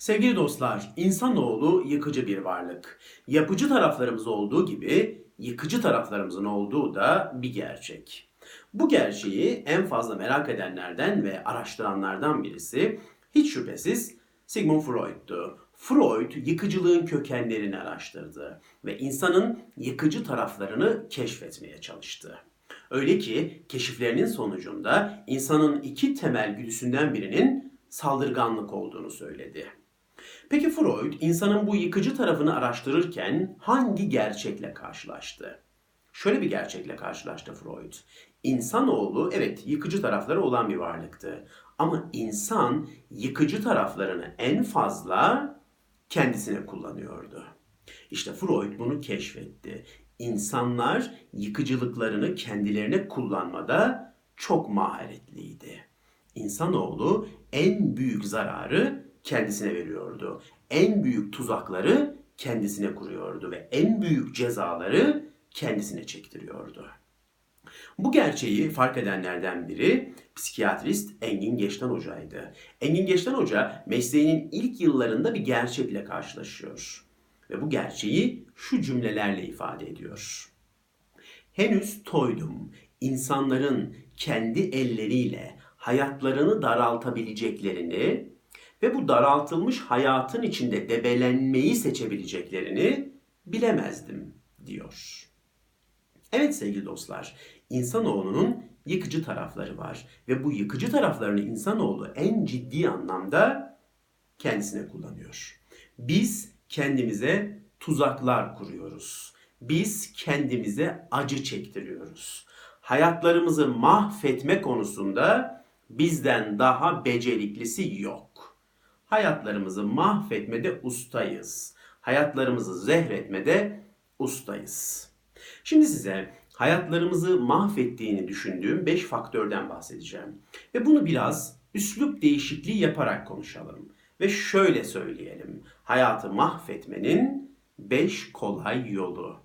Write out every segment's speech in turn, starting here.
Sevgili dostlar, insanoğlu yıkıcı bir varlık. Yapıcı taraflarımız olduğu gibi yıkıcı taraflarımızın olduğu da bir gerçek. Bu gerçeği en fazla merak edenlerden ve araştıranlardan birisi hiç şüphesiz Sigmund Freud'tu. Freud yıkıcılığın kökenlerini araştırdı ve insanın yıkıcı taraflarını keşfetmeye çalıştı. Öyle ki keşiflerinin sonucunda insanın iki temel güdüsünden birinin saldırganlık olduğunu söyledi. Peki Freud insanın bu yıkıcı tarafını araştırırken hangi gerçekle karşılaştı? Şöyle bir gerçekle karşılaştı Freud. İnsanoğlu evet yıkıcı tarafları olan bir varlıktı. Ama insan yıkıcı taraflarını en fazla kendisine kullanıyordu. İşte Freud bunu keşfetti. İnsanlar yıkıcılıklarını kendilerine kullanmada çok maharetliydi. İnsanoğlu en büyük zararı kendisine veriyordu. En büyük tuzakları kendisine kuruyordu ve en büyük cezaları kendisine çektiriyordu. Bu gerçeği fark edenlerden biri psikiyatrist Engin Geçten Hoca'ydı. Engin Geçten Hoca mesleğinin ilk yıllarında bir gerçekle karşılaşıyor. Ve bu gerçeği şu cümlelerle ifade ediyor. Henüz toydum insanların kendi elleriyle hayatlarını daraltabileceklerini ve bu daraltılmış hayatın içinde debelenmeyi seçebileceklerini bilemezdim diyor. Evet sevgili dostlar, insanoğlunun yıkıcı tarafları var ve bu yıkıcı taraflarını insanoğlu en ciddi anlamda kendisine kullanıyor. Biz kendimize tuzaklar kuruyoruz. Biz kendimize acı çektiriyoruz. Hayatlarımızı mahvetme konusunda bizden daha beceriklisi yok. Hayatlarımızı mahvetmede ustayız. Hayatlarımızı zehretmede ustayız. Şimdi size hayatlarımızı mahvettiğini düşündüğüm 5 faktörden bahsedeceğim. Ve bunu biraz üslup değişikliği yaparak konuşalım. Ve şöyle söyleyelim. Hayatı mahvetmenin 5 kolay yolu.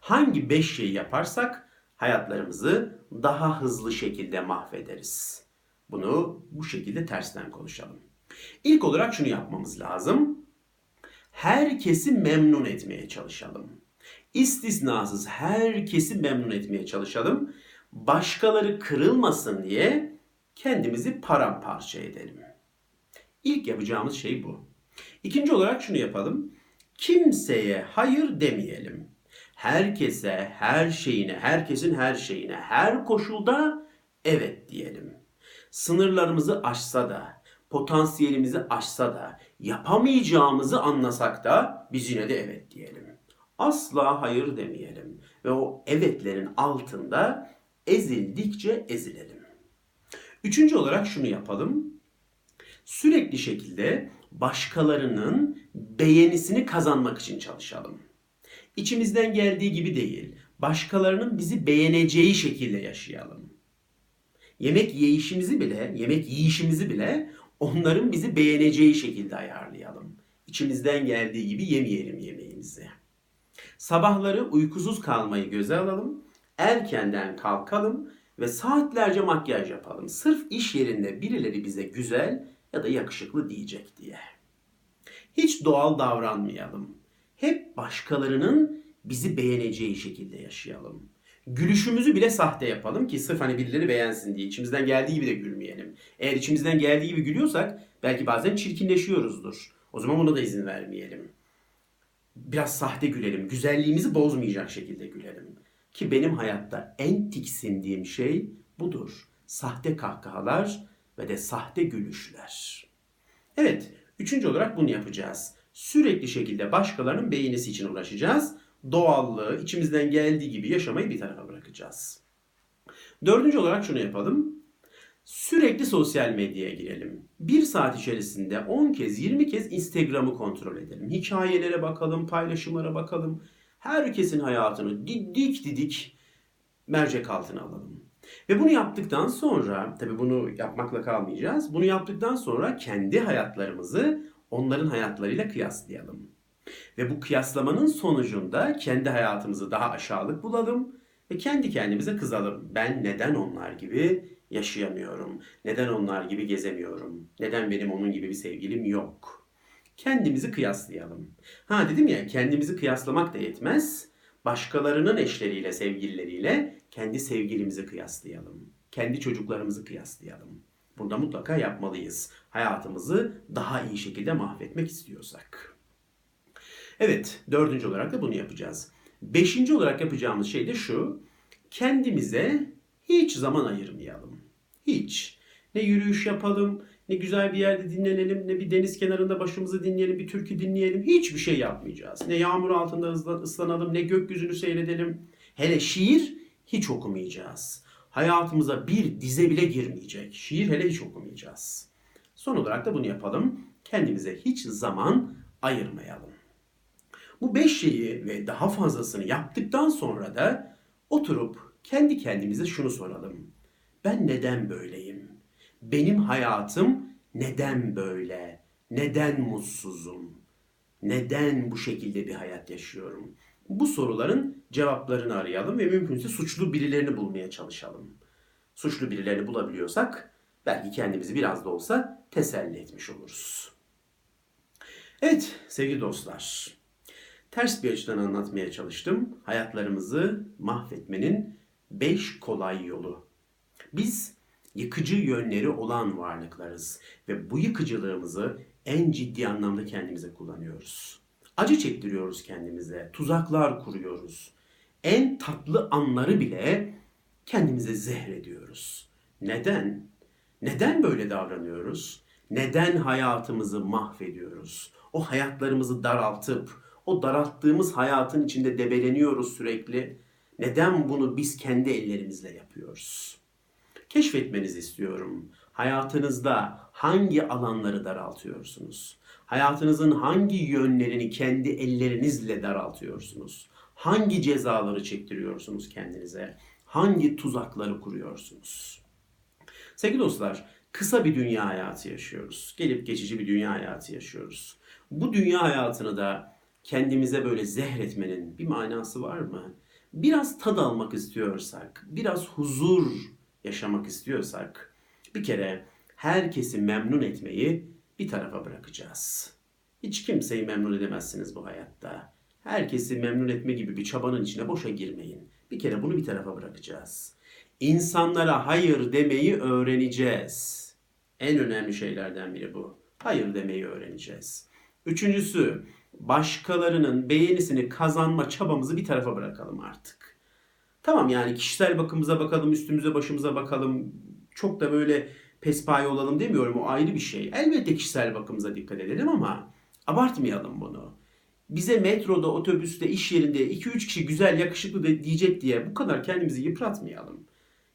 Hangi 5 şeyi yaparsak hayatlarımızı daha hızlı şekilde mahvederiz. Bunu bu şekilde tersten konuşalım. İlk olarak şunu yapmamız lazım. Herkesi memnun etmeye çalışalım. İstisnasız herkesi memnun etmeye çalışalım. Başkaları kırılmasın diye kendimizi paramparça edelim. İlk yapacağımız şey bu. İkinci olarak şunu yapalım. Kimseye hayır demeyelim. Herkese, her şeyine, herkesin her şeyine, her koşulda evet diyelim sınırlarımızı aşsa da, potansiyelimizi aşsa da, yapamayacağımızı anlasak da biz yine de evet diyelim. Asla hayır demeyelim ve o evetlerin altında ezildikçe ezilelim. Üçüncü olarak şunu yapalım. Sürekli şekilde başkalarının beğenisini kazanmak için çalışalım. İçimizden geldiği gibi değil, başkalarının bizi beğeneceği şekilde yaşayalım yemek yiyişimizi bile, yemek yiyişimizi bile onların bizi beğeneceği şekilde ayarlayalım. İçimizden geldiği gibi yemeyelim yemeğimizi. Sabahları uykusuz kalmayı göze alalım. Erkenden kalkalım ve saatlerce makyaj yapalım. Sırf iş yerinde birileri bize güzel ya da yakışıklı diyecek diye. Hiç doğal davranmayalım. Hep başkalarının bizi beğeneceği şekilde yaşayalım. Gülüşümüzü bile sahte yapalım ki sırf hani birileri beğensin diye. içimizden geldiği gibi de gülmeyelim. Eğer içimizden geldiği gibi gülüyorsak belki bazen çirkinleşiyoruzdur. O zaman buna da izin vermeyelim. Biraz sahte gülelim. Güzelliğimizi bozmayacak şekilde gülelim. Ki benim hayatta en tiksindiğim şey budur. Sahte kahkahalar ve de sahte gülüşler. Evet, üçüncü olarak bunu yapacağız. Sürekli şekilde başkalarının beğenisi için uğraşacağız doğallığı, içimizden geldiği gibi yaşamayı bir tarafa bırakacağız. Dördüncü olarak şunu yapalım. Sürekli sosyal medyaya girelim. Bir saat içerisinde 10 kez 20 kez Instagram'ı kontrol edelim. Hikayelere bakalım, paylaşımlara bakalım. Herkesin hayatını didik didik mercek altına alalım. Ve bunu yaptıktan sonra, tabi bunu yapmakla kalmayacağız. Bunu yaptıktan sonra kendi hayatlarımızı onların hayatlarıyla kıyaslayalım. Ve bu kıyaslamanın sonucunda kendi hayatımızı daha aşağılık bulalım ve kendi kendimize kızalım. Ben neden onlar gibi yaşayamıyorum? Neden onlar gibi gezemiyorum? Neden benim onun gibi bir sevgilim yok? kendimizi kıyaslayalım. Ha dedim ya kendimizi kıyaslamak da yetmez. Başkalarının eşleriyle, sevgilileriyle kendi sevgilimizi kıyaslayalım. Kendi çocuklarımızı kıyaslayalım. Burada mutlaka yapmalıyız. Hayatımızı daha iyi şekilde mahvetmek istiyorsak. Evet, dördüncü olarak da bunu yapacağız. Beşinci olarak yapacağımız şey de şu. Kendimize hiç zaman ayırmayalım. Hiç. Ne yürüyüş yapalım, ne güzel bir yerde dinlenelim, ne bir deniz kenarında başımızı dinleyelim, bir türkü dinleyelim. Hiçbir şey yapmayacağız. Ne yağmur altında ıslanalım, ne gökyüzünü seyredelim. Hele şiir hiç okumayacağız. Hayatımıza bir dize bile girmeyecek. Şiir hele hiç okumayacağız. Son olarak da bunu yapalım. Kendimize hiç zaman ayırmayalım. Bu beş şeyi ve daha fazlasını yaptıktan sonra da oturup kendi kendimize şunu soralım. Ben neden böyleyim? Benim hayatım neden böyle? Neden mutsuzum? Neden bu şekilde bir hayat yaşıyorum? Bu soruların cevaplarını arayalım ve mümkünse suçlu birilerini bulmaya çalışalım. Suçlu birilerini bulabiliyorsak belki kendimizi biraz da olsa teselli etmiş oluruz. Evet sevgili dostlar, ters bir açıdan anlatmaya çalıştım. Hayatlarımızı mahvetmenin 5 kolay yolu. Biz yıkıcı yönleri olan varlıklarız ve bu yıkıcılığımızı en ciddi anlamda kendimize kullanıyoruz. Acı çektiriyoruz kendimize, tuzaklar kuruyoruz. En tatlı anları bile kendimize zehrediyoruz. Neden? Neden böyle davranıyoruz? Neden hayatımızı mahvediyoruz? O hayatlarımızı daraltıp, o daralttığımız hayatın içinde debeleniyoruz sürekli. Neden bunu biz kendi ellerimizle yapıyoruz? Keşfetmenizi istiyorum. Hayatınızda hangi alanları daraltıyorsunuz? Hayatınızın hangi yönlerini kendi ellerinizle daraltıyorsunuz? Hangi cezaları çektiriyorsunuz kendinize? Hangi tuzakları kuruyorsunuz? Sevgili dostlar, kısa bir dünya hayatı yaşıyoruz. Gelip geçici bir dünya hayatı yaşıyoruz. Bu dünya hayatını da kendimize böyle zehretmenin bir manası var mı? Biraz tad almak istiyorsak, biraz huzur yaşamak istiyorsak bir kere herkesi memnun etmeyi bir tarafa bırakacağız. Hiç kimseyi memnun edemezsiniz bu hayatta. Herkesi memnun etme gibi bir çabanın içine boşa girmeyin. Bir kere bunu bir tarafa bırakacağız. İnsanlara hayır demeyi öğreneceğiz. En önemli şeylerden biri bu. Hayır demeyi öğreneceğiz. Üçüncüsü, başkalarının beğenisini kazanma çabamızı bir tarafa bırakalım artık. Tamam yani kişisel bakımıza bakalım, üstümüze başımıza bakalım. Çok da böyle pespaye olalım demiyorum o ayrı bir şey. Elbette kişisel bakımıza dikkat edelim ama abartmayalım bunu. Bize metroda, otobüste, iş yerinde 2-3 kişi güzel, yakışıklı de diyecek diye bu kadar kendimizi yıpratmayalım.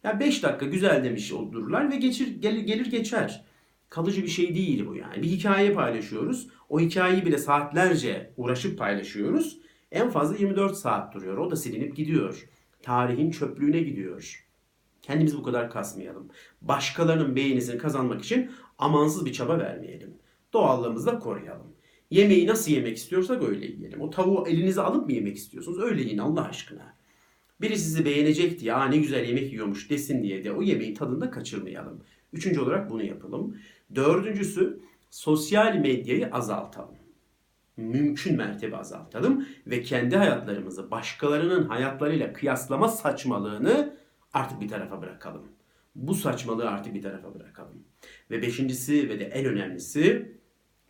Ya 5 dakika güzel demiş olurlar ve geçir, gelir, gelir geçer. Kalıcı bir şey değil bu yani. Bir hikaye paylaşıyoruz. O hikayeyi bile saatlerce uğraşıp paylaşıyoruz. En fazla 24 saat duruyor. O da silinip gidiyor. Tarihin çöplüğüne gidiyor. Kendimizi bu kadar kasmayalım. Başkalarının beğenisini kazanmak için amansız bir çaba vermeyelim. Doğallığımızı da koruyalım. Yemeği nasıl yemek istiyorsak öyle yiyelim. O tavuğu elinize alıp mı yemek istiyorsunuz? Öyle yiyin Allah aşkına. Biri sizi beğenecek diye, ne güzel yemek yiyormuş desin diye de o yemeği tadında kaçırmayalım. Üçüncü olarak bunu yapalım. Dördüncüsü sosyal medyayı azaltalım. Mümkün mertebe azaltalım ve kendi hayatlarımızı başkalarının hayatlarıyla kıyaslama saçmalığını artık bir tarafa bırakalım. Bu saçmalığı artık bir tarafa bırakalım. Ve beşincisi ve de en önemlisi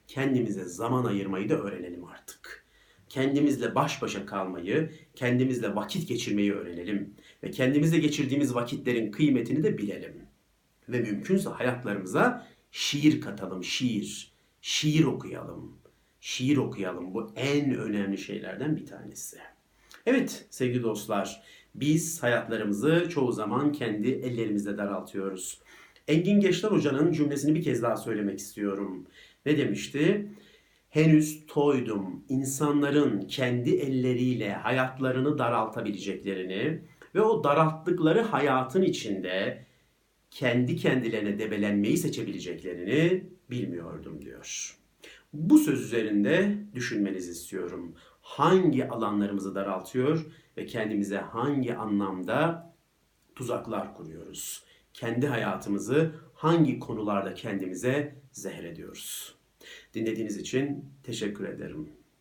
kendimize zaman ayırmayı da öğrenelim artık. Kendimizle baş başa kalmayı, kendimizle vakit geçirmeyi öğrenelim. Ve kendimizle geçirdiğimiz vakitlerin kıymetini de bilelim. Ve mümkünse hayatlarımıza şiir katalım, şiir. Şiir okuyalım. Şiir okuyalım. Bu en önemli şeylerden bir tanesi. Evet sevgili dostlar, biz hayatlarımızı çoğu zaman kendi ellerimizle daraltıyoruz. Engin Geçler Hoca'nın cümlesini bir kez daha söylemek istiyorum. Ne demişti? Henüz toydum insanların kendi elleriyle hayatlarını daraltabileceklerini ve o daralttıkları hayatın içinde kendi kendilerine debelenmeyi seçebileceklerini bilmiyordum diyor. Bu söz üzerinde düşünmenizi istiyorum. Hangi alanlarımızı daraltıyor ve kendimize hangi anlamda tuzaklar kuruyoruz? Kendi hayatımızı hangi konularda kendimize zehrediyoruz? Dinlediğiniz için teşekkür ederim.